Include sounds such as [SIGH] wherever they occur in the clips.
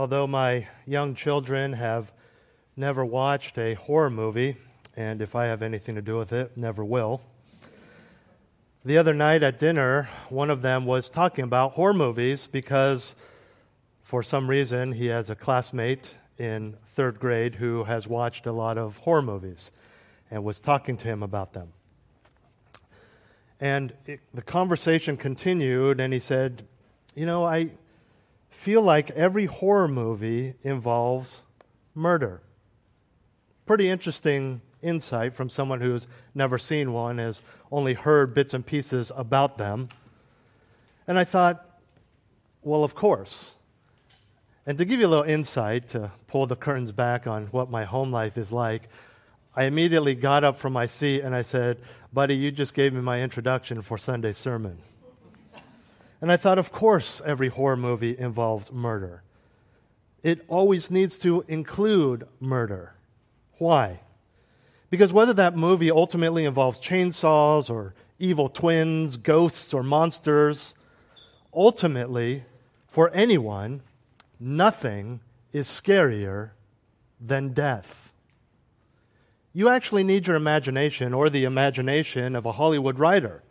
Although my young children have never watched a horror movie, and if I have anything to do with it, never will. The other night at dinner, one of them was talking about horror movies because for some reason he has a classmate in third grade who has watched a lot of horror movies and was talking to him about them. And it, the conversation continued, and he said, You know, I feel like every horror movie involves murder. Pretty interesting insight from someone who's never seen one, has only heard bits and pieces about them. And I thought, well, of course. And to give you a little insight, to pull the curtains back on what my home life is like, I immediately got up from my seat and I said, Buddy, you just gave me my introduction for Sunday's sermon. And I thought, of course, every horror movie involves murder. It always needs to include murder. Why? Because whether that movie ultimately involves chainsaws or evil twins, ghosts, or monsters, ultimately, for anyone, nothing is scarier than death. You actually need your imagination or the imagination of a Hollywood writer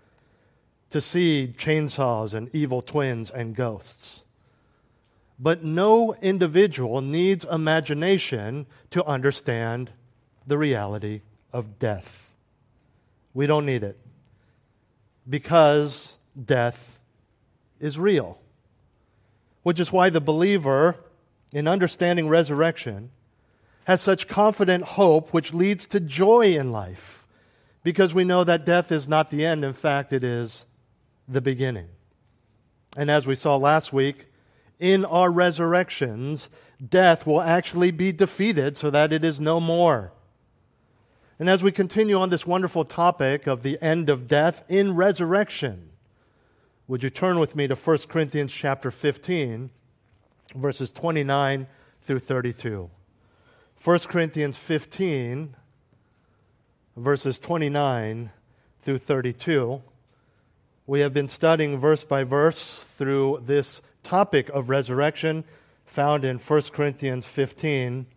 to see chainsaws and evil twins and ghosts. But no individual needs imagination to understand the reality of death. We don't need it because death is real. Which is why the believer, in understanding resurrection, has such confident hope, which leads to joy in life, because we know that death is not the end. In fact, it is the beginning. And as we saw last week, in our resurrections, death will actually be defeated so that it is no more. And as we continue on this wonderful topic of the end of death in resurrection, would you turn with me to 1 Corinthians chapter 15, verses 29 through 32? 1 Corinthians 15, verses 29 through 32. We have been studying verse by verse through this topic of resurrection found in 1 Corinthians 15.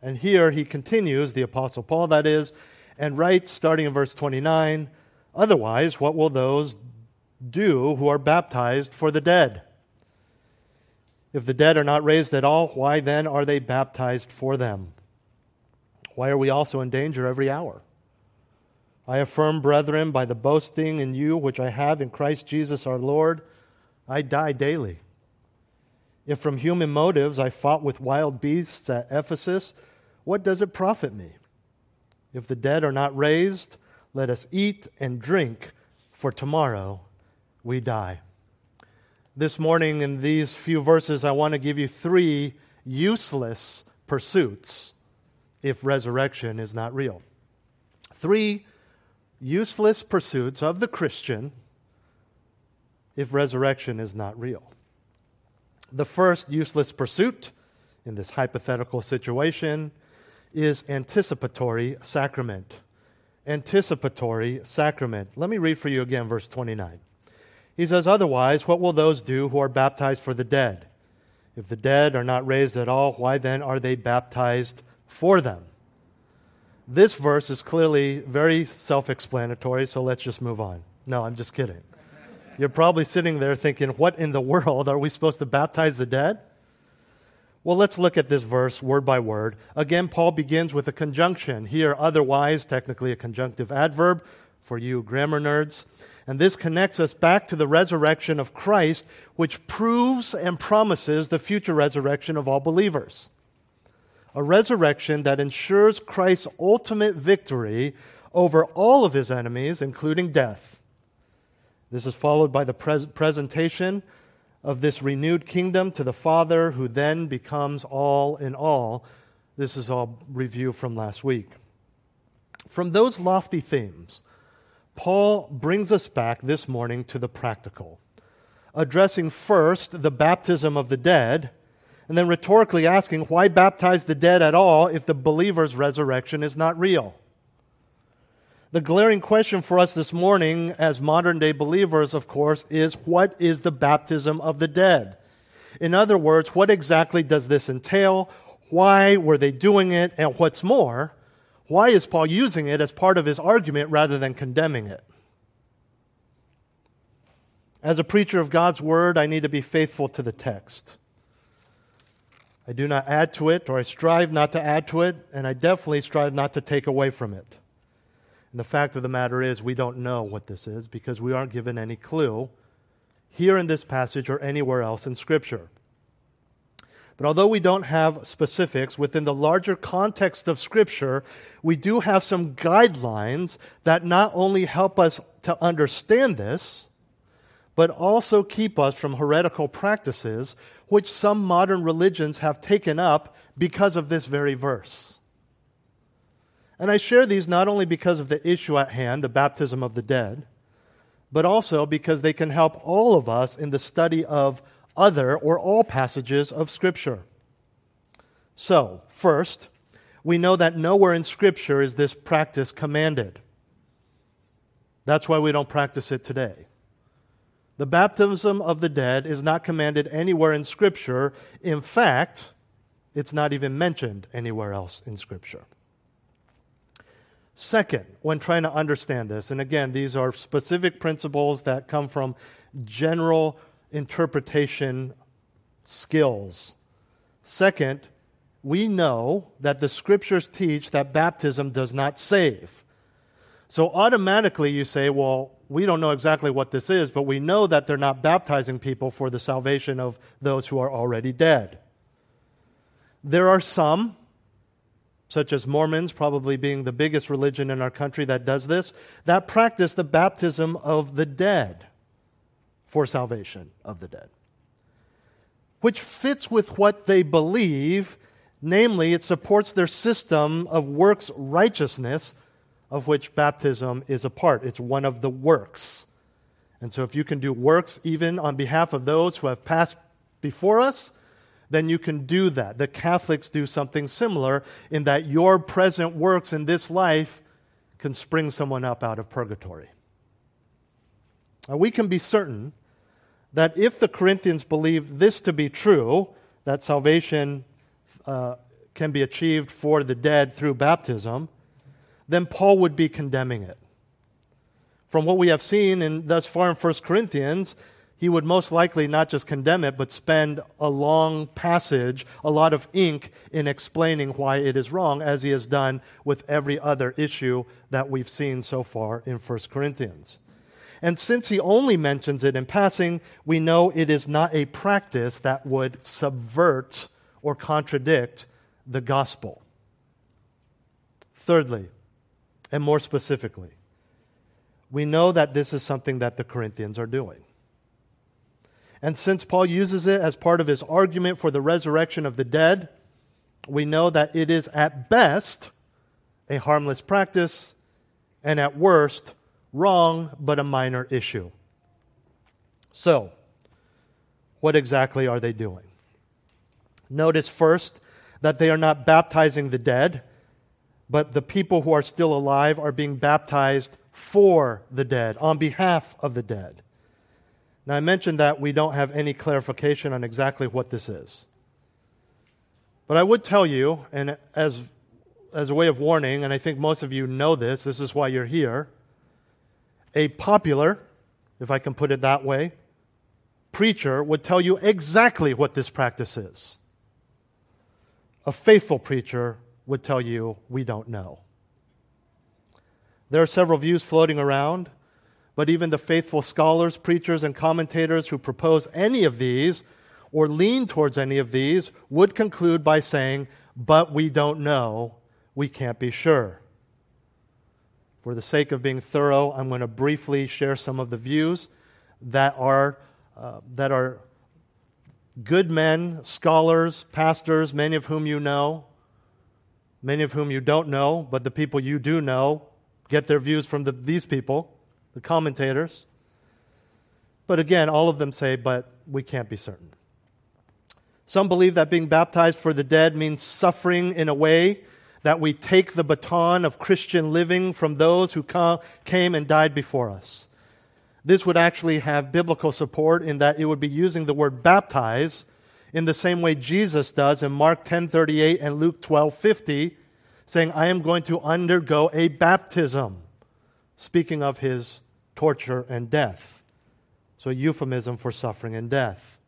And here he continues, the Apostle Paul, that is, and writes, starting in verse 29, Otherwise, what will those do who are baptized for the dead? If the dead are not raised at all, why then are they baptized for them? Why are we also in danger every hour? I affirm, brethren, by the boasting in you which I have in Christ Jesus our Lord, I die daily. If from human motives I fought with wild beasts at Ephesus, what does it profit me? If the dead are not raised, let us eat and drink, for tomorrow we die. This morning, in these few verses, I want to give you three useless pursuits if resurrection is not real. Three useless pursuits of the Christian if resurrection is not real. The first useless pursuit in this hypothetical situation is anticipatory sacrament. Anticipatory sacrament. Let me read for you again verse 29. He says, Otherwise, what will those do who are baptized for the dead? If the dead are not raised at all, why then are they baptized for them. This verse is clearly very self explanatory, so let's just move on. No, I'm just kidding. You're probably sitting there thinking, what in the world? Are we supposed to baptize the dead? Well, let's look at this verse word by word. Again, Paul begins with a conjunction. Here, otherwise, technically a conjunctive adverb for you grammar nerds. And this connects us back to the resurrection of Christ, which proves and promises the future resurrection of all believers a resurrection that ensures Christ's ultimate victory over all of his enemies, including death. This is followed by the pres- presentation of this renewed kingdom to the Father, who then becomes all in all. This is all review from last week. From those lofty themes, Paul brings us back this morning to the practical, addressing first the baptism of the dead and then rhetorically asking, why baptize the dead at all if the believer's resurrection is not real? The glaring question for us this morning, as modern day believers, of course, is what is the baptism of the dead? In other words, what exactly does this entail? Why were they doing it? And what's more, why is Paul using it as part of his argument rather than condemning it? As a preacher of God's word, I need to be faithful to the text. I do not add to it, or I strive not to add to it, and I definitely strive not to take away from it. And the fact of the matter is, we don't know what this is because we aren't given any clue here in this passage or anywhere else in Scripture. But although we don't have specifics within the larger context of Scripture, we do have some guidelines that not only help us to understand this, but also keep us from heretical practices which some modern religions have taken up because of this very verse. And I share these not only because of the issue at hand, the baptism of the dead, but also because they can help all of us in the study of other or all passages of Scripture. So, first, we know that nowhere in Scripture is this practice commanded. That's why we don't practice it today. The baptism of the dead is not commanded anywhere in Scripture. In fact, it's not even mentioned anywhere else in Scripture. Second, when trying to understand this, and again, these are specific principles that come from general interpretation skills. Second, we know that the scriptures teach that baptism does not save. So automatically you say, well, we don't know exactly what this is, but we know that they're not baptizing people for the salvation of those who are already dead. There are some, such as Mormons, probably being the biggest religion in our country that does this, that practice the baptism of the dead for salvation of the dead, which fits with what they believe. Namely, it supports their system of works righteousness of which baptism is a part. It's one of the works. And so, if you can do works even on behalf of those who have passed before us, then you can do that. The Catholics do something similar in that your present works in this life can spring someone up out of purgatory. Now, we can be certain that if the Corinthians believe this to be true, that salvation uh, can be achieved for the dead through baptism, then Paul would be condemning it. From what we have seen thus far in 1 Corinthians, he would most likely not just condemn it, but spend a long passage, a lot of ink in explaining why it is wrong, as he has done with every other issue that we've seen so far in 1 Corinthians. And since he only mentions it in passing, we know it is not a practice that would subvert or contradict the gospel. Thirdly, and more specifically, we know that this is something that the Corinthians are doing. And since Paul uses it as part of his argument for the resurrection of the dead, we know that it is at best a harmless practice and at worst wrong but a minor issue. So, what exactly are they doing? Notice first that they are not baptizing the dead but the people who are still alive are being baptized for the dead, on behalf of the dead. Now, I mentioned that we don't have any clarification on exactly what this is. But I would tell you, and as, as a way of warning, and I think most of you know this, this is why you're here, a popular, if I can put it that way, preacher would tell you exactly what this practice is. A faithful preacher would tell you, we don't know. There are several views floating around, but even the faithful scholars, preachers, and commentators who propose any of these or lean towards any of these would conclude by saying, but we don't know, we can't be sure. For the sake of being thorough, I'm going to briefly share some of the views that are, uh, that are good men, scholars, pastors, many of whom you know, many of whom you don't know, but the people you do know get their views from the, these people, the commentators. But again, all of them say, but we can't be certain. Some believe that being baptized for the dead means suffering in a way that we take the baton of Christian living from those who came and died before us. This would actually have biblical support in that it would be using the word baptize in the same way Jesus does in Mark 10:38 and Luke 12:50, saying, "I am going to undergo a baptism," speaking of his torture and death. So a euphemism for suffering and death.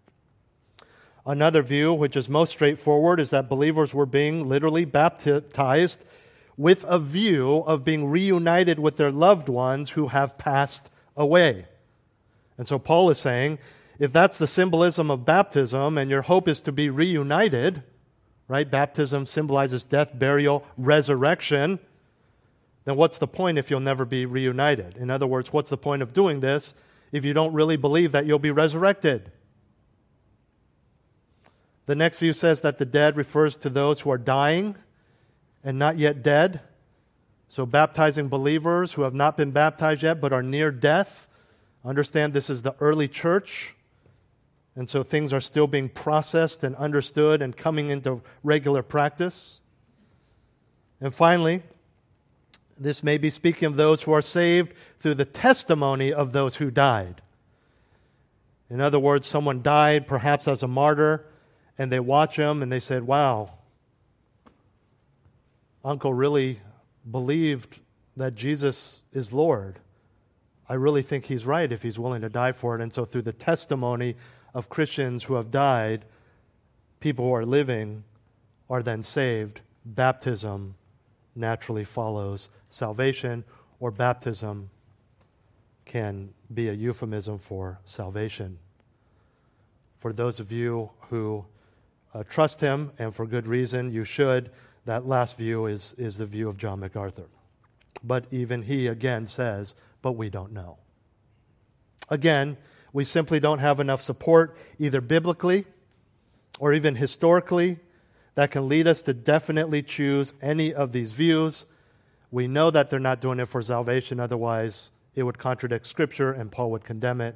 Another view, which is most straightforward, is that believers were being literally baptized with a view of being reunited with their loved ones who have passed away. And so Paul is saying if that's the symbolism of baptism and your hope is to be reunited, right? Baptism symbolizes death, burial, resurrection. Then what's the point if you'll never be reunited? In other words, what's the point of doing this if you don't really believe that you'll be resurrected? The next view says that the dead refers to those who are dying and not yet dead. So, baptizing believers who have not been baptized yet but are near death. Understand this is the early church. And so things are still being processed and understood and coming into regular practice. And finally, this may be speaking of those who are saved through the testimony of those who died. In other words, someone died perhaps as a martyr, and they watch him and they said, Wow, Uncle really believed that Jesus is Lord. I really think he's right if he's willing to die for it. And so, through the testimony of Christians who have died, people who are living are then saved. Baptism naturally follows salvation, or baptism can be a euphemism for salvation. For those of you who uh, trust him, and for good reason, you should, that last view is, is the view of John MacArthur. But even he again says, but we don't know. Again, we simply don't have enough support, either biblically or even historically, that can lead us to definitely choose any of these views. We know that they're not doing it for salvation, otherwise, it would contradict Scripture and Paul would condemn it.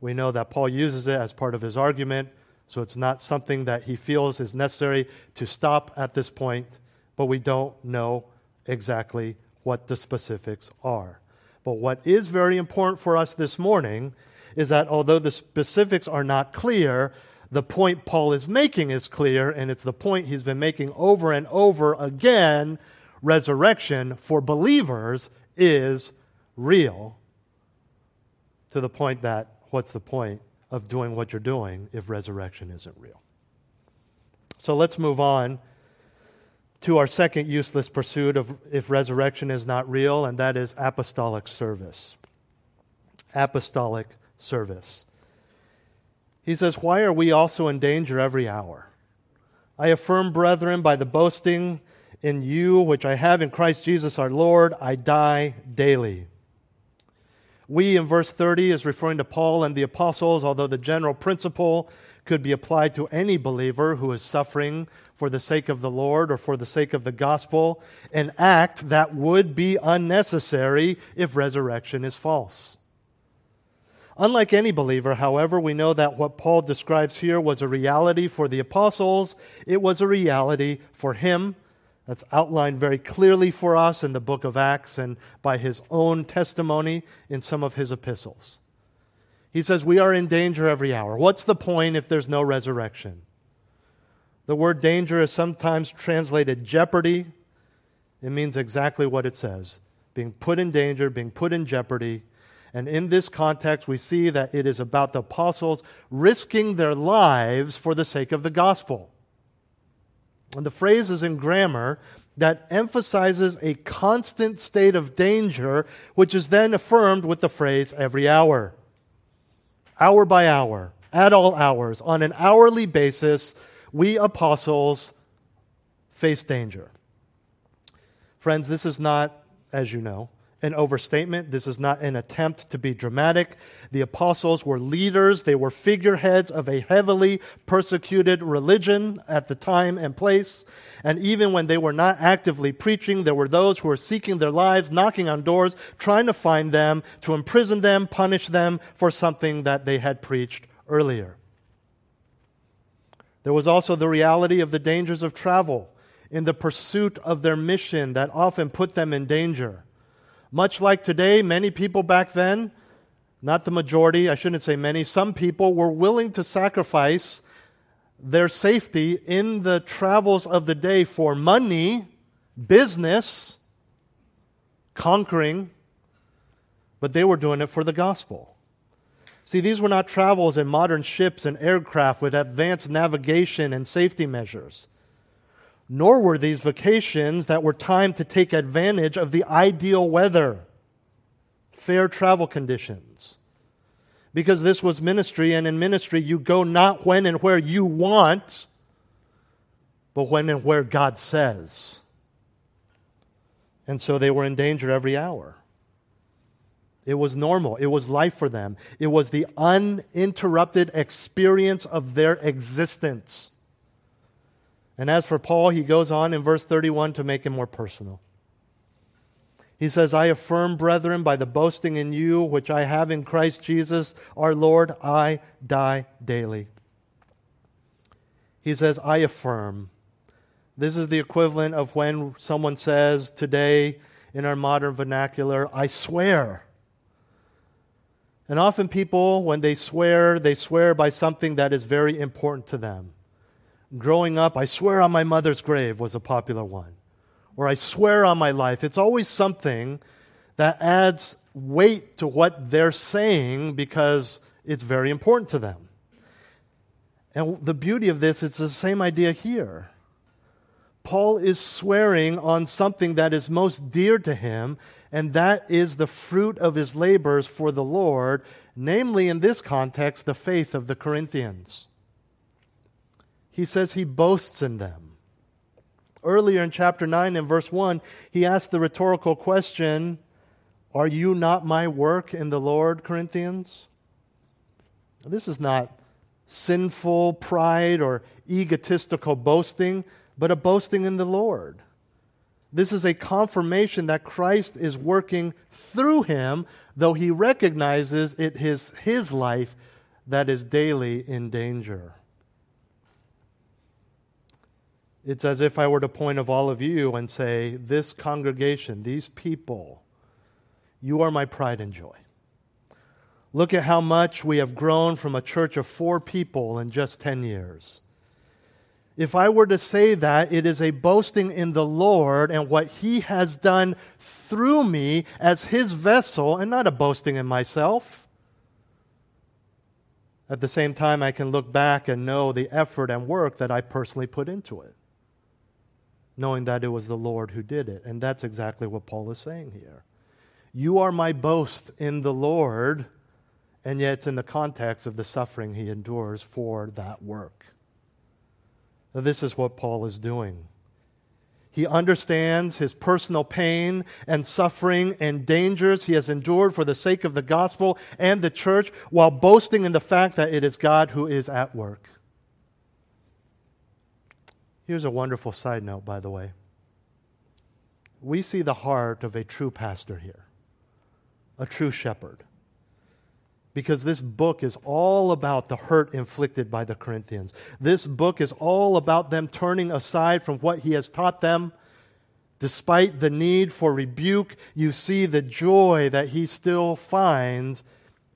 We know that Paul uses it as part of his argument, so it's not something that he feels is necessary to stop at this point, but we don't know exactly what the specifics are. But what is very important for us this morning is that although the specifics are not clear, the point Paul is making is clear, and it's the point he's been making over and over again. Resurrection for believers is real to the point that what's the point of doing what you're doing if resurrection isn't real? So let's move on to our second useless pursuit of if resurrection is not real, and that is apostolic service. Apostolic service. He says, Why are we also in danger every hour? I affirm, brethren, by the boasting in you which I have in Christ Jesus our Lord, I die daily. We, in verse 30, is referring to Paul and the apostles, although the general principle could be applied to any believer who is suffering for the sake of the Lord or for the sake of the gospel, an act that would be unnecessary if resurrection is false. Unlike any believer, however, we know that what Paul describes here was a reality for the apostles. It was a reality for him. That's outlined very clearly for us in the book of Acts and by his own testimony in some of his epistles. He says, We are in danger every hour. What's the point if there's no resurrection? The word danger is sometimes translated jeopardy. It means exactly what it says being put in danger, being put in jeopardy. And in this context, we see that it is about the apostles risking their lives for the sake of the gospel. And the phrase is in grammar that emphasizes a constant state of danger, which is then affirmed with the phrase every hour. Hour by hour, at all hours, on an hourly basis, we apostles face danger. Friends, this is not, as you know, an overstatement. This is not an attempt to be dramatic. The apostles were leaders, they were figureheads of a heavily persecuted religion at the time and place. And even when they were not actively preaching, there were those who were seeking their lives, knocking on doors, trying to find them, to imprison them, punish them for something that they had preached earlier. There was also the reality of the dangers of travel in the pursuit of their mission that often put them in danger. Much like today, many people back then, not the majority, I shouldn't say many, some people were willing to sacrifice their safety in the travels of the day for money, business, conquering, but they were doing it for the gospel. See, these were not travels in modern ships and aircraft with advanced navigation and safety measures. Nor were these vacations that were timed to take advantage of the ideal weather, fair travel conditions. Because this was ministry, and in ministry, you go not when and where you want, but when and where God says. And so they were in danger every hour. It was normal. It was life for them. It was the uninterrupted experience of their existence. And as for Paul, he goes on in verse 31 to make it more personal. He says, I affirm, brethren, by the boasting in you which I have in Christ Jesus our Lord, I die daily. He says, I affirm. This is the equivalent of when someone says today in our modern vernacular, I swear. And often people, when they swear, they swear by something that is very important to them. Growing up, I swear on my mother's grave was a popular one. Or I swear on my life. It's always something that adds weight to what they're saying because it's very important to them. And the beauty of this is the same idea here. Paul is swearing on something that is most dear to him and that is the fruit of his labors for the Lord, namely, in this context, the faith of the Corinthians. He says he boasts in them. Earlier in chapter 9 and verse 1, he asked the rhetorical question Are you not my work in the Lord, Corinthians? This is not sinful pride or egotistical boasting, but a boasting in the Lord. This is a confirmation that Christ is working through him, though he recognizes it is his life that is daily in danger. It's as if I were to point of all of you and say, This congregation, these people, you are my pride and joy. Look at how much we have grown from a church of four people in just 10 years. If I were to say that, it is a boasting in the Lord and what He has done through me as His vessel, and not a boasting in myself. At the same time, I can look back and know the effort and work that I personally put into it, knowing that it was the Lord who did it. And that's exactly what Paul is saying here. You are my boast in the Lord, and yet it's in the context of the suffering he endures for that work. This is what Paul is doing. He understands his personal pain and suffering and dangers he has endured for the sake of the gospel and the church while boasting in the fact that it is God who is at work. Here's a wonderful side note, by the way. We see the heart of a true pastor here, a true shepherd because this book is all about the hurt inflicted by the Corinthians. This book is all about them turning aside from what he has taught them. Despite the need for rebuke, you see the joy that he still finds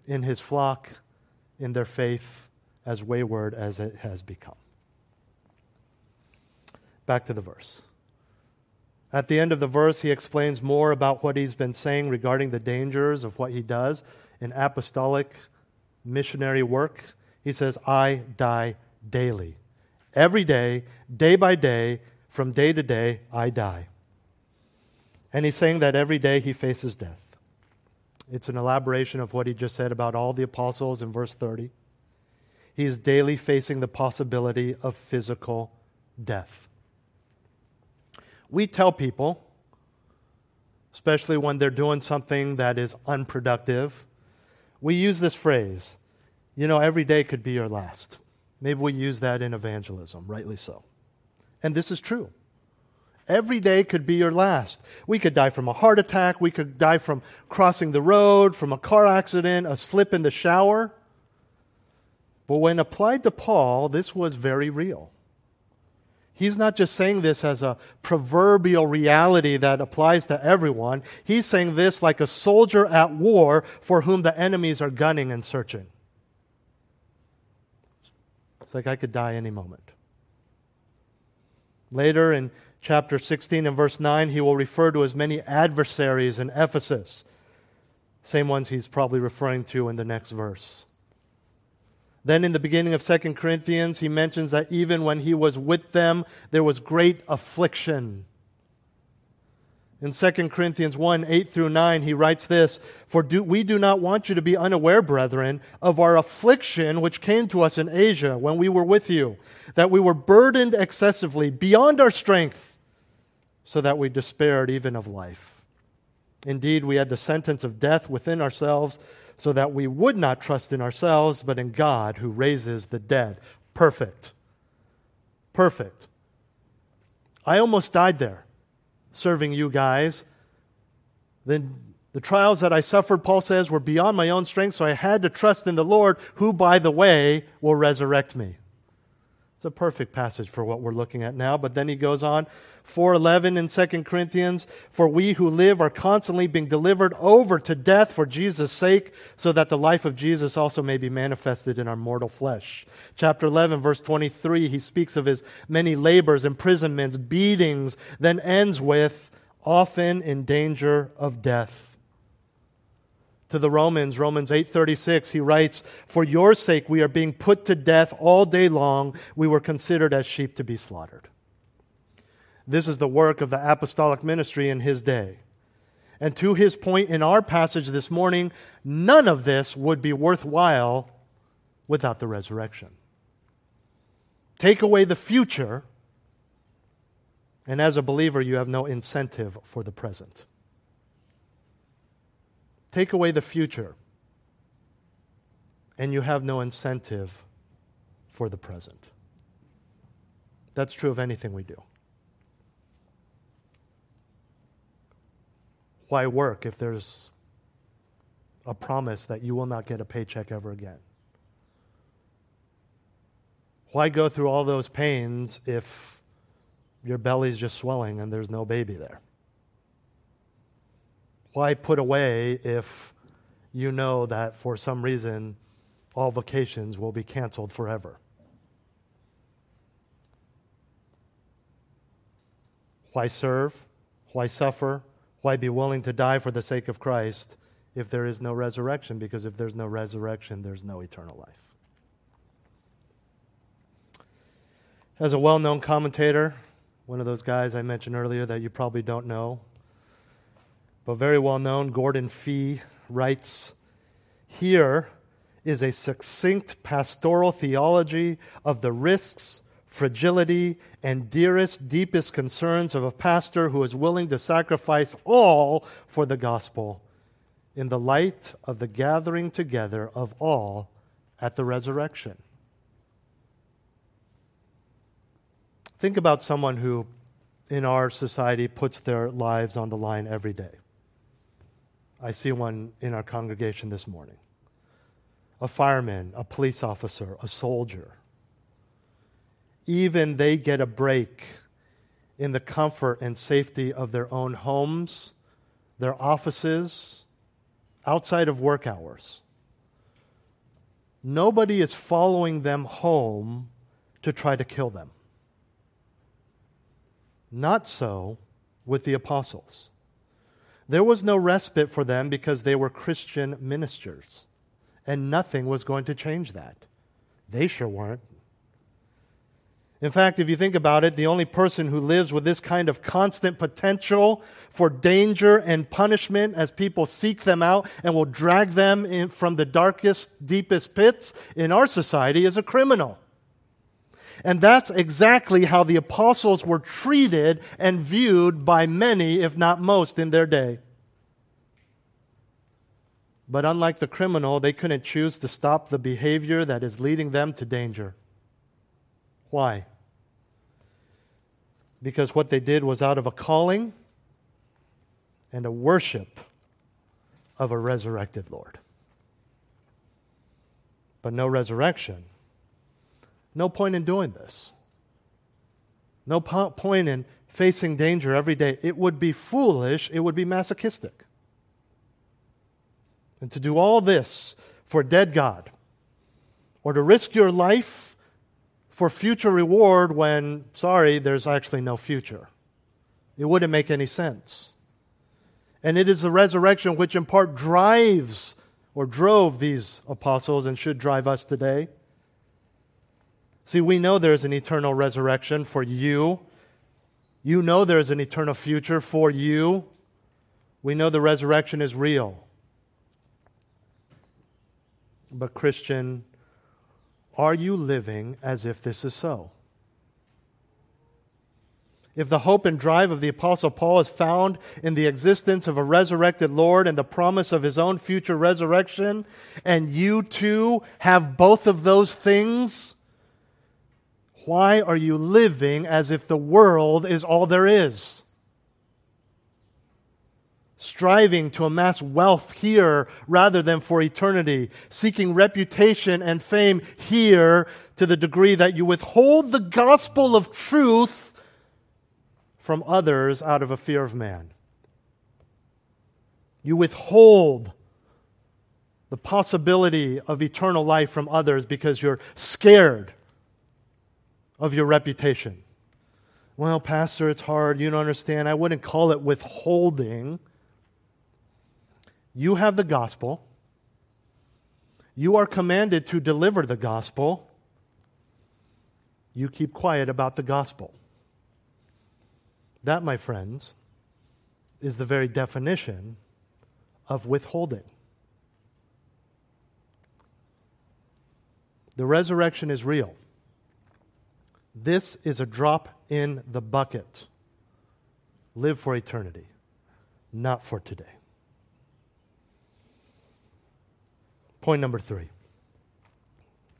in his flock, in their faith, as wayward as it has become. Back to the verse. At the end of the verse, he explains more about what he's been saying regarding the dangers of what he does in apostolic missionary work, he says, I die daily. Every day, day by day, from day to day, I die. And he's saying that every day he faces death. It's an elaboration of what he just said about all the apostles in verse 30. He is daily facing the possibility of physical death. We tell people, especially when they're doing something that is unproductive, we use this phrase, you know, every day could be your last. Maybe we use that in evangelism, rightly so. And this is true. Every day could be your last. We could die from a heart attack. We could die from crossing the road, from a car accident, a slip in the shower. But when applied to Paul, this was very real. He's not just saying this as a proverbial reality that applies to everyone. He's saying this like a soldier at war for whom the enemies are gunning and searching. It's like I could die any moment. Later in chapter 16 and verse 9, he will refer to as many adversaries in Ephesus. Same ones he's probably referring to in the next verse. Then in the beginning of 2 Corinthians, he mentions that even when he was with them, there was great affliction. In 2 Corinthians 1 8 through 9, he writes this For do, we do not want you to be unaware, brethren, of our affliction which came to us in Asia when we were with you, that we were burdened excessively beyond our strength, so that we despaired even of life. Indeed, we had the sentence of death within ourselves so that we would not trust in ourselves, but in God who raises the dead. Perfect. Perfect. I almost died there serving you guys. Then the trials that I suffered, Paul says, were beyond my own strength, so I had to trust in the Lord, who, by the way, will resurrect me. It's a perfect passage for what we're looking at now. But then he goes on, 4:11 in 2 Corinthians, for we who live are constantly being delivered over to death for Jesus' sake, so that the life of Jesus also may be manifested in our mortal flesh. Chapter 11 verse 23, he speaks of his many labors, imprisonments, beatings, then ends with often in danger of death to the Romans, Romans 8:36, he writes, "For your sake we are being put to death all day long. We were considered as sheep to be slaughtered." This is the work of the apostolic ministry in his day. And to his point in our passage this morning, none of this would be worthwhile without the resurrection. Take away the future, and as a believer, you have no incentive for the present. Take away the future, and you have no incentive for the present. That's true of anything we do. Why work if there's a promise that you will not get a paycheck ever again? Why go through all those pains if your belly's just swelling and there's no baby there? Why put away if you know that for some reason all vacations will be canceled forever? Why serve? Why suffer? Why be willing to die for the sake of Christ if there is no resurrection? Because if there's no resurrection, there's no eternal life. As a well known commentator, one of those guys I mentioned earlier that you probably don't know, but very well known, Gordon Fee writes Here is a succinct pastoral theology of the risks, fragility, and dearest, deepest concerns of a pastor who is willing to sacrifice all for the gospel in the light of the gathering together of all at the resurrection. Think about someone who, in our society, puts their lives on the line every day. I see one in our congregation this morning a fireman, a police officer, a soldier. Even they get a break in the comfort and safety of their own homes, their offices, outside of work hours. Nobody is following them home to try to kill them. Not so with the apostles. There was no respite for them because they were Christian ministers, and nothing was going to change that. They sure weren't. In fact, if you think about it, the only person who lives with this kind of constant potential for danger and punishment as people seek them out and will drag them from the darkest, deepest pits in our society is a criminal. And that's exactly how the apostles were treated and viewed by many, if not most, in their day. But unlike the criminal, they couldn't choose to stop the behavior that is leading them to danger. Why? Because what they did was out of a calling and a worship of a resurrected Lord. But no resurrection no point in doing this. No po- point in facing danger every day. It would be foolish, it would be masochistic. And to do all this for dead God, or to risk your life for future reward when, sorry, there's actually no future. It wouldn't make any sense. And it is the resurrection which, in part, drives or drove these apostles and should drive us today. See, we know there's an eternal resurrection for you. You know there's an eternal future for you. We know the resurrection is real. But, Christian, are you living as if this is so? If the hope and drive of the Apostle Paul is found in the existence of a resurrected Lord and the promise of his own future resurrection, and you too have both of those things, why are you living as if the world is all there is? striving to amass wealth here rather than for eternity, seeking reputation and fame here to the degree that you withhold the gospel of truth from others out of a fear of man. You withhold the possibility of eternal life from others because you're scared of your reputation. Well, Pastor, it's hard. You don't understand. I wouldn't call it withholding. You have the gospel. You are commanded to deliver the gospel. You keep quiet about the gospel. That, my friends, is the very definition of withholding. The resurrection is real. This is a drop in the bucket. Live for eternity, not for today. Point number three.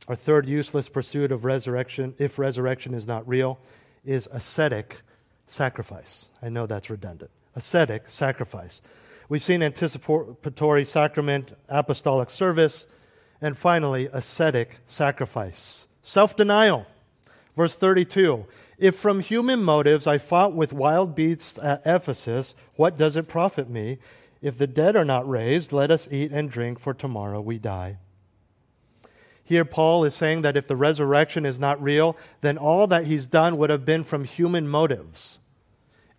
Our third useless pursuit of resurrection, if resurrection is not real, is ascetic sacrifice. I know that's redundant. Ascetic sacrifice. We've seen anticipatory sacrament, apostolic service, and finally, ascetic sacrifice. Self denial. Verse 32 If from human motives I fought with wild beasts at Ephesus, what does it profit me? If the dead are not raised, let us eat and drink, for tomorrow we die. Here, Paul is saying that if the resurrection is not real, then all that he's done would have been from human motives,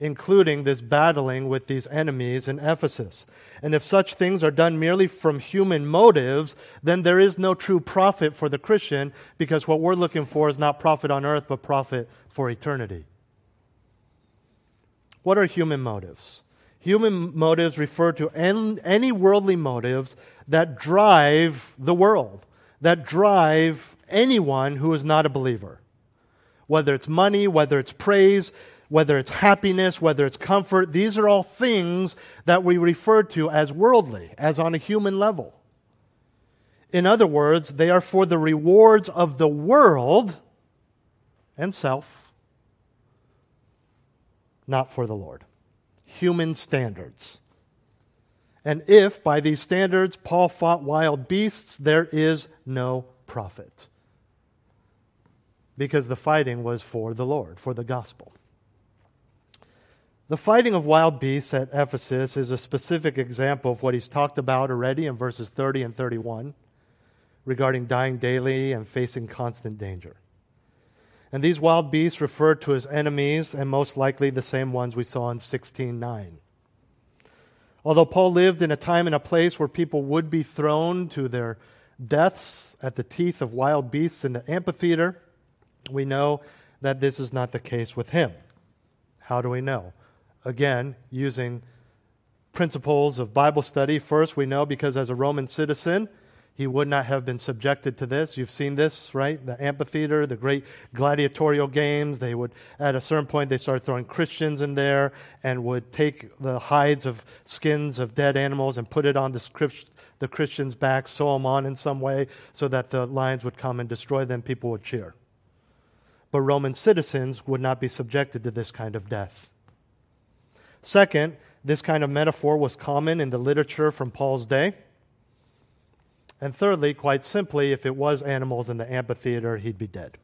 including this battling with these enemies in Ephesus. And if such things are done merely from human motives, then there is no true profit for the Christian, because what we're looking for is not profit on earth, but profit for eternity. What are human motives? Human motives refer to any worldly motives that drive the world, that drive anyone who is not a believer. Whether it's money, whether it's praise, whether it's happiness, whether it's comfort, these are all things that we refer to as worldly, as on a human level. In other words, they are for the rewards of the world and self, not for the Lord human standards. And if, by these standards, Paul fought wild beasts, there is no profit. Because the fighting was for the Lord, for the gospel. The fighting of wild beasts at Ephesus is a specific example of what he's talked about already in verses 30 and 31 regarding dying daily and facing constant danger. And these wild beasts referred to as enemies, and most likely the same ones we saw in 16:9. Although Paul lived in a time and a place where people would be thrown to their deaths at the teeth of wild beasts in the amphitheater, we know that this is not the case with him. How do we know? Again, using principles of Bible study. First, we know because as a Roman citizen, he would not have been subjected to this. You've seen this, right? The amphitheater, the great gladiatorial games. They would, at a certain point, they started throwing Christians in there and would take the hides of skins of dead animals and put it on the, the Christians' backs, sew them on in some way so that the lions would come and destroy them. People would cheer. But Roman citizens would not be subjected to this kind of death. Second, this kind of metaphor was common in the literature from Paul's day. And thirdly, quite simply, if it was animals in the amphitheater, he'd be dead.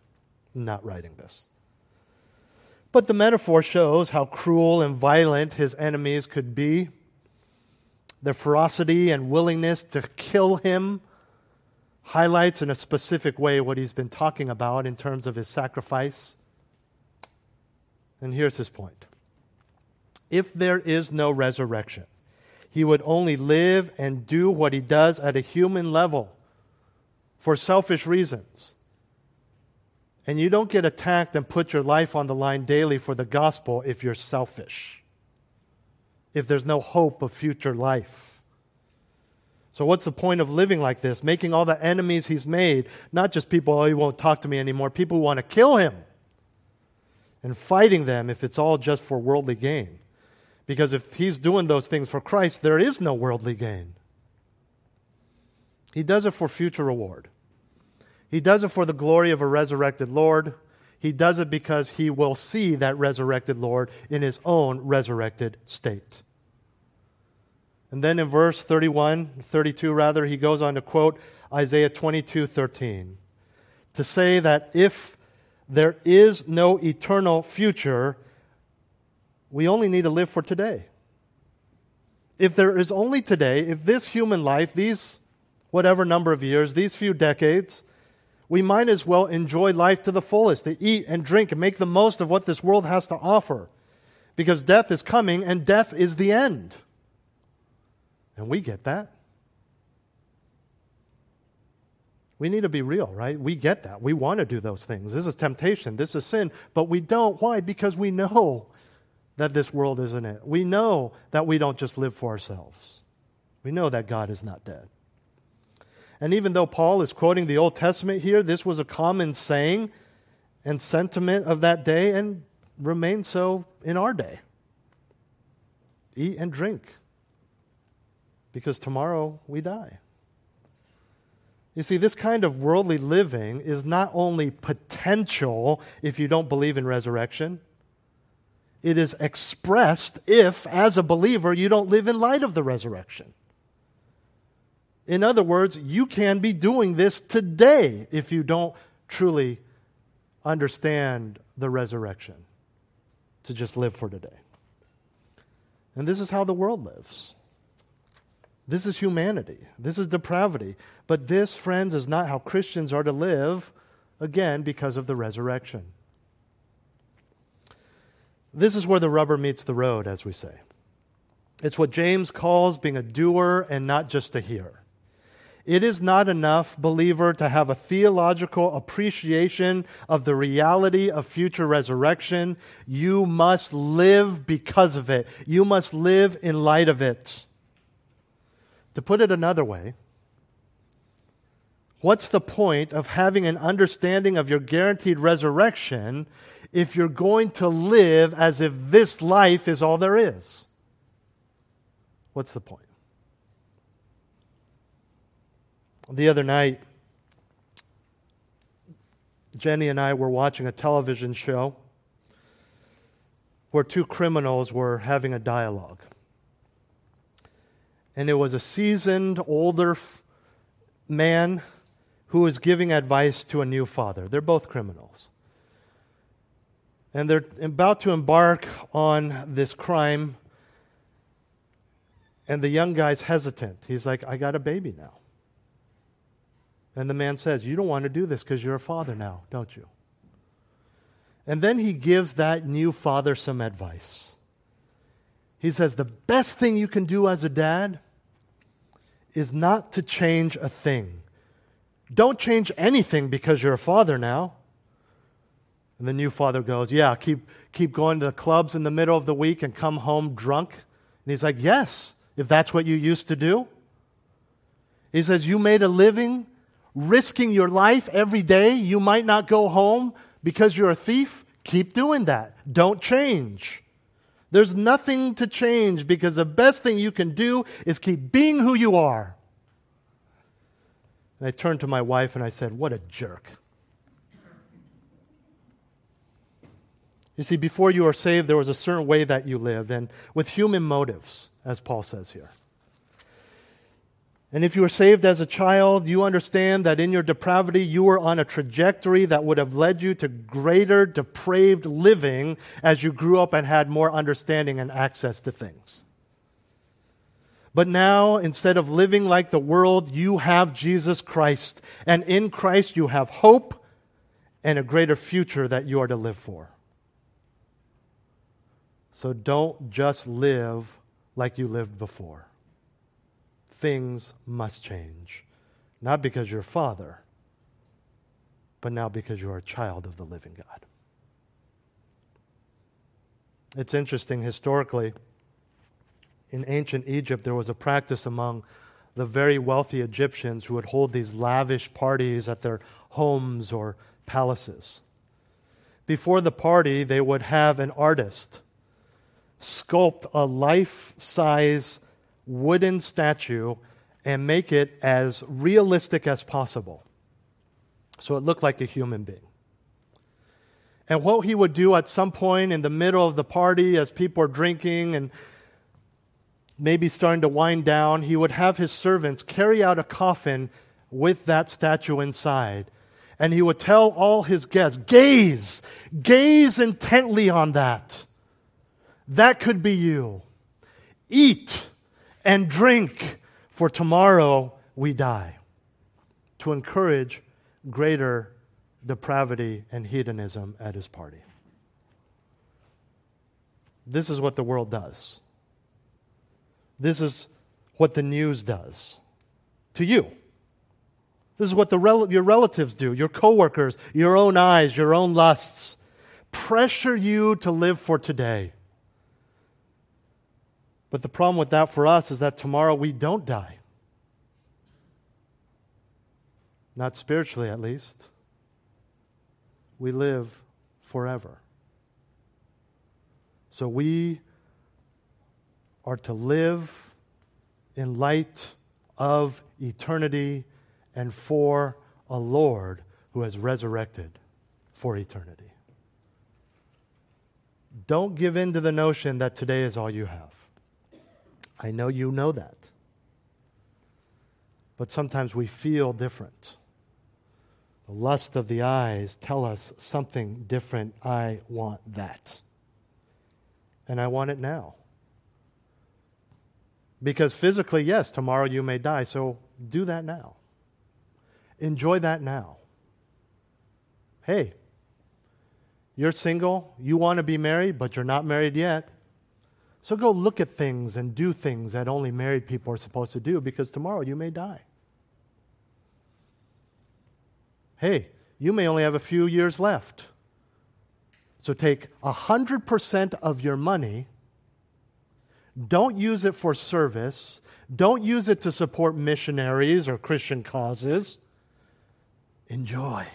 not writing this. But the metaphor shows how cruel and violent his enemies could be, their ferocity and willingness to kill him highlights in a specific way what he's been talking about in terms of his sacrifice. And here's his point If there is no resurrection, he would only live and do what he does at a human level for selfish reasons. And you don't get attacked and put your life on the line daily for the gospel if you're selfish, if there's no hope of future life. So, what's the point of living like this? Making all the enemies he's made, not just people, oh, he won't talk to me anymore, people who want to kill him, and fighting them if it's all just for worldly gain. Because if he's doing those things for Christ, there is no worldly gain. He does it for future reward. He does it for the glory of a resurrected Lord. He does it because he will see that resurrected Lord in his own resurrected state. And then in verse 31, 32 rather, he goes on to quote Isaiah 22 13 to say that if there is no eternal future, we only need to live for today. If there is only today, if this human life, these whatever number of years, these few decades, we might as well enjoy life to the fullest, to eat and drink and make the most of what this world has to offer. Because death is coming and death is the end. And we get that. We need to be real, right? We get that. We want to do those things. This is temptation. This is sin. But we don't. Why? Because we know that this world isn't it. We know that we don't just live for ourselves. We know that God is not dead. And even though Paul is quoting the Old Testament here, this was a common saying and sentiment of that day and remains so in our day. Eat and drink, because tomorrow we die. You see, this kind of worldly living is not only potential if you don't believe in resurrection, it is expressed if, as a believer, you don't live in light of the resurrection. In other words, you can be doing this today if you don't truly understand the resurrection, to just live for today. And this is how the world lives. This is humanity. This is depravity. But this, friends, is not how Christians are to live, again, because of the resurrection. This is where the rubber meets the road, as we say. It's what James calls being a doer and not just a hearer. It is not enough, believer, to have a theological appreciation of the reality of future resurrection. You must live because of it. You must live in light of it. To put it another way, what's the point of having an understanding of your guaranteed resurrection if you're going to live as if this life is all there is? What's the point? The other night, Jenny and I were watching a television show where two criminals were having a dialogue. And it was a seasoned, older f- man who was giving advice to a new father. They're both criminals. And they're about to embark on this crime. And the young guy's hesitant. He's like, I got a baby now. And the man says, You don't want to do this because you're a father now, don't you? And then he gives that new father some advice. He says, The best thing you can do as a dad is not to change a thing. Don't change anything because you're a father now. And the new father goes, Yeah, keep, keep going to the clubs in the middle of the week and come home drunk. And he's like, Yes, if that's what you used to do. He says, You made a living risking your life every day. You might not go home because you're a thief. Keep doing that. Don't change. There's nothing to change because the best thing you can do is keep being who you are. And I turned to my wife and I said, What a jerk. You see, before you were saved, there was a certain way that you lived, and with human motives, as Paul says here. And if you were saved as a child, you understand that in your depravity, you were on a trajectory that would have led you to greater depraved living as you grew up and had more understanding and access to things. But now, instead of living like the world, you have Jesus Christ. And in Christ, you have hope and a greater future that you are to live for. So don't just live like you lived before. Things must change. Not because you're father, but now because you are a child of the living God. It's interesting historically in ancient Egypt, there was a practice among the very wealthy Egyptians who would hold these lavish parties at their homes or palaces. Before the party, they would have an artist sculpt a life size wooden statue and make it as realistic as possible. So it looked like a human being. And what he would do at some point in the middle of the party, as people are drinking and maybe starting to wind down, he would have his servants carry out a coffin with that statue inside. And he would tell all his guests, gaze, gaze intently on that. That could be you. Eat and drink, for tomorrow we die. To encourage greater depravity and hedonism at his party. This is what the world does. This is what the news does to you. This is what rel- your relatives do, your coworkers, your own eyes, your own lusts. Pressure you to live for today. But the problem with that for us is that tomorrow we don't die. Not spiritually, at least. We live forever. So we are to live in light of eternity and for a Lord who has resurrected for eternity. Don't give in to the notion that today is all you have. I know you know that. But sometimes we feel different. The lust of the eyes tell us something different. I want that. And I want it now. Because physically, yes, tomorrow you may die, so do that now. Enjoy that now. Hey, you're single, you want to be married, but you're not married yet. So go look at things and do things that only married people are supposed to do because tomorrow you may die. Hey, you may only have a few years left. So take 100% of your money don't use it for service. Don't use it to support missionaries or Christian causes. Enjoy,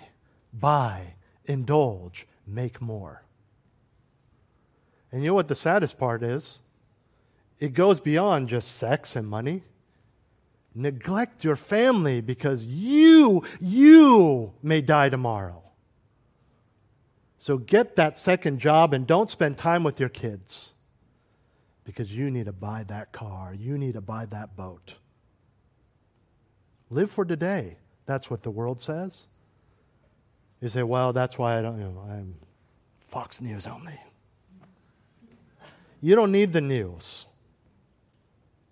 buy, indulge, make more. And you know what the saddest part is? It goes beyond just sex and money. Neglect your family because you, you may die tomorrow. So get that second job and don't spend time with your kids because you need to buy that car, you need to buy that boat. Live for today. That's what the world says. You say, well, that's why I don't, you know, I'm Fox News only. You don't need the news.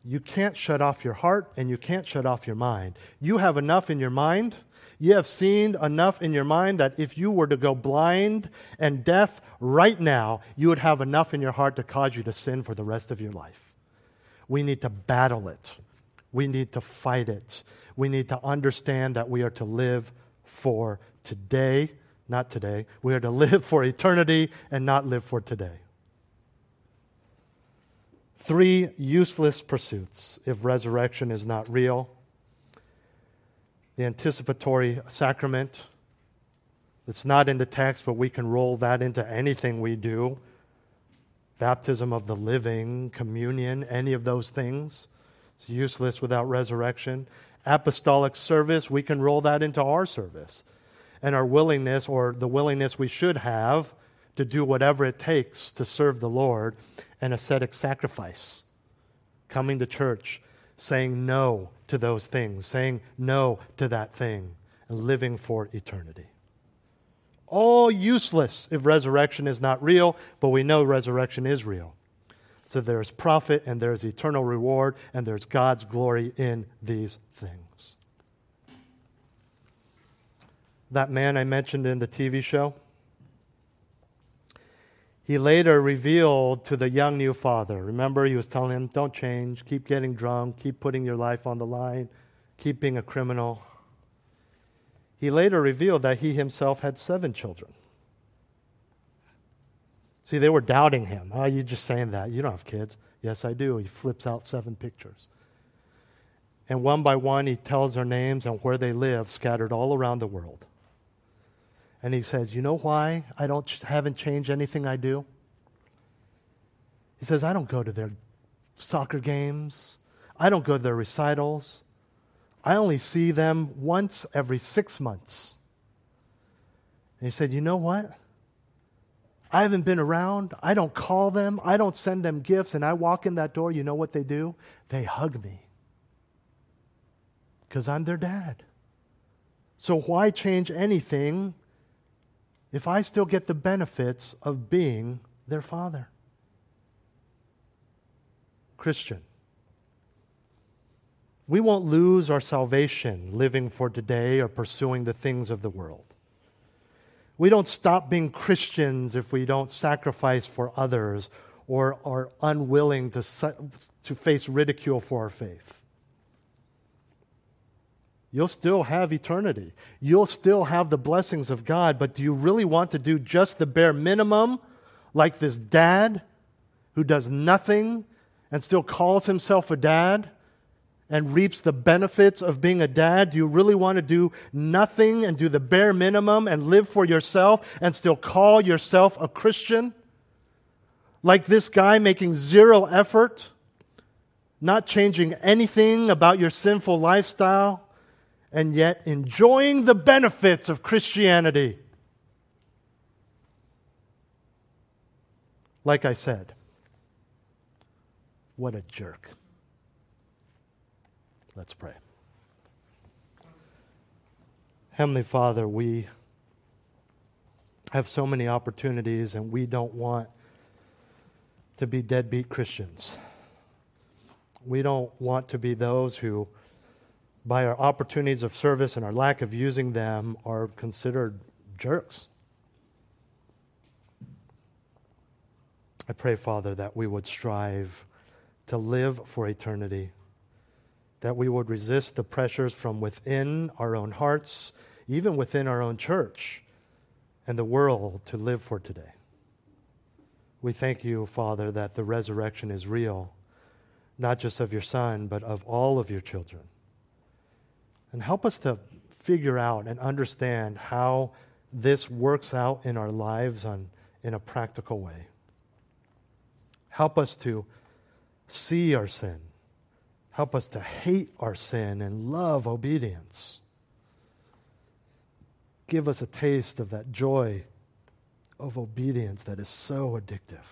You can't shut off your heart and you can't shut off your mind. You have enough in your mind you have seen enough in your mind that if you were to go blind and deaf right now, you would have enough in your heart to cause you to sin for the rest of your life. We need to battle it. We need to fight it. We need to understand that we are to live for today, not today. We are to [LAUGHS] live for eternity and not live for today. Three useless pursuits if resurrection is not real the anticipatory sacrament. It's not in the text, but we can roll that into anything we do. Baptism of the living, communion, any of those things. It's useless without resurrection. Apostolic service, we can roll that into our service. And our willingness, or the willingness we should have, to do whatever it takes to serve the Lord, an ascetic sacrifice. Coming to church, saying no to those things, saying no to that thing, and living for eternity. All useless if resurrection is not real, but we know resurrection is real. So there's profit and there's eternal reward and there's God's glory in these things. That man I mentioned in the TV show, he later revealed to the young new father. Remember, he was telling him, Don't change, keep getting drunk, keep putting your life on the line, keep being a criminal. He later revealed that he himself had seven children. See, they were doubting him. Oh, you just saying that. You don't have kids. Yes, I do. He flips out seven pictures. And one by one, he tells their names and where they live, scattered all around the world. And he says, You know why I don't, haven't changed anything I do? He says, I don't go to their soccer games, I don't go to their recitals. I only see them once every six months. And he said, You know what? I haven't been around. I don't call them. I don't send them gifts. And I walk in that door. You know what they do? They hug me because I'm their dad. So why change anything if I still get the benefits of being their father? Christian. We won't lose our salvation living for today or pursuing the things of the world. We don't stop being Christians if we don't sacrifice for others or are unwilling to, to face ridicule for our faith. You'll still have eternity. You'll still have the blessings of God, but do you really want to do just the bare minimum like this dad who does nothing and still calls himself a dad? and reaps the benefits of being a dad? Do you really want to do nothing and do the bare minimum and live for yourself and still call yourself a Christian? Like this guy making zero effort, not changing anything about your sinful lifestyle, and yet enjoying the benefits of Christianity. Like I said, what a jerk. Let's pray. Heavenly Father, we have so many opportunities and we don't want to be deadbeat Christians. We don't want to be those who, by our opportunities of service and our lack of using them, are considered jerks. I pray, Father, that we would strive to live for eternity that we would resist the pressures from within our own hearts, even within our own church and the world to live for today. We thank you, Father, that the resurrection is real, not just of your Son, but of all of your children. And help us to figure out and understand how this works out in our lives on, in a practical way. Help us to see our sin Help us to hate our sin and love obedience. Give us a taste of that joy of obedience that is so addictive.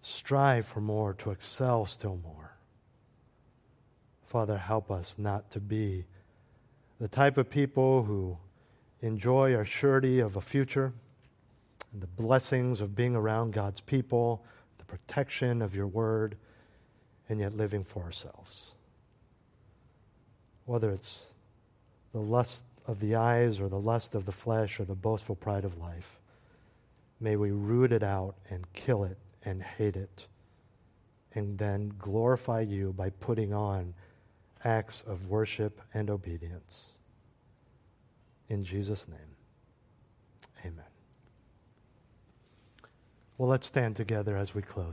Strive for more, to excel still more. Father, help us not to be the type of people who enjoy our surety of a future and the blessings of being around God's people, the protection of your word and yet living for ourselves. Whether it's the lust of the eyes or the lust of the flesh or the boastful pride of life, may we root it out and kill it and hate it, and then glorify you by putting on acts of worship and obedience. In Jesus' name, amen. Well, let's stand together as we close.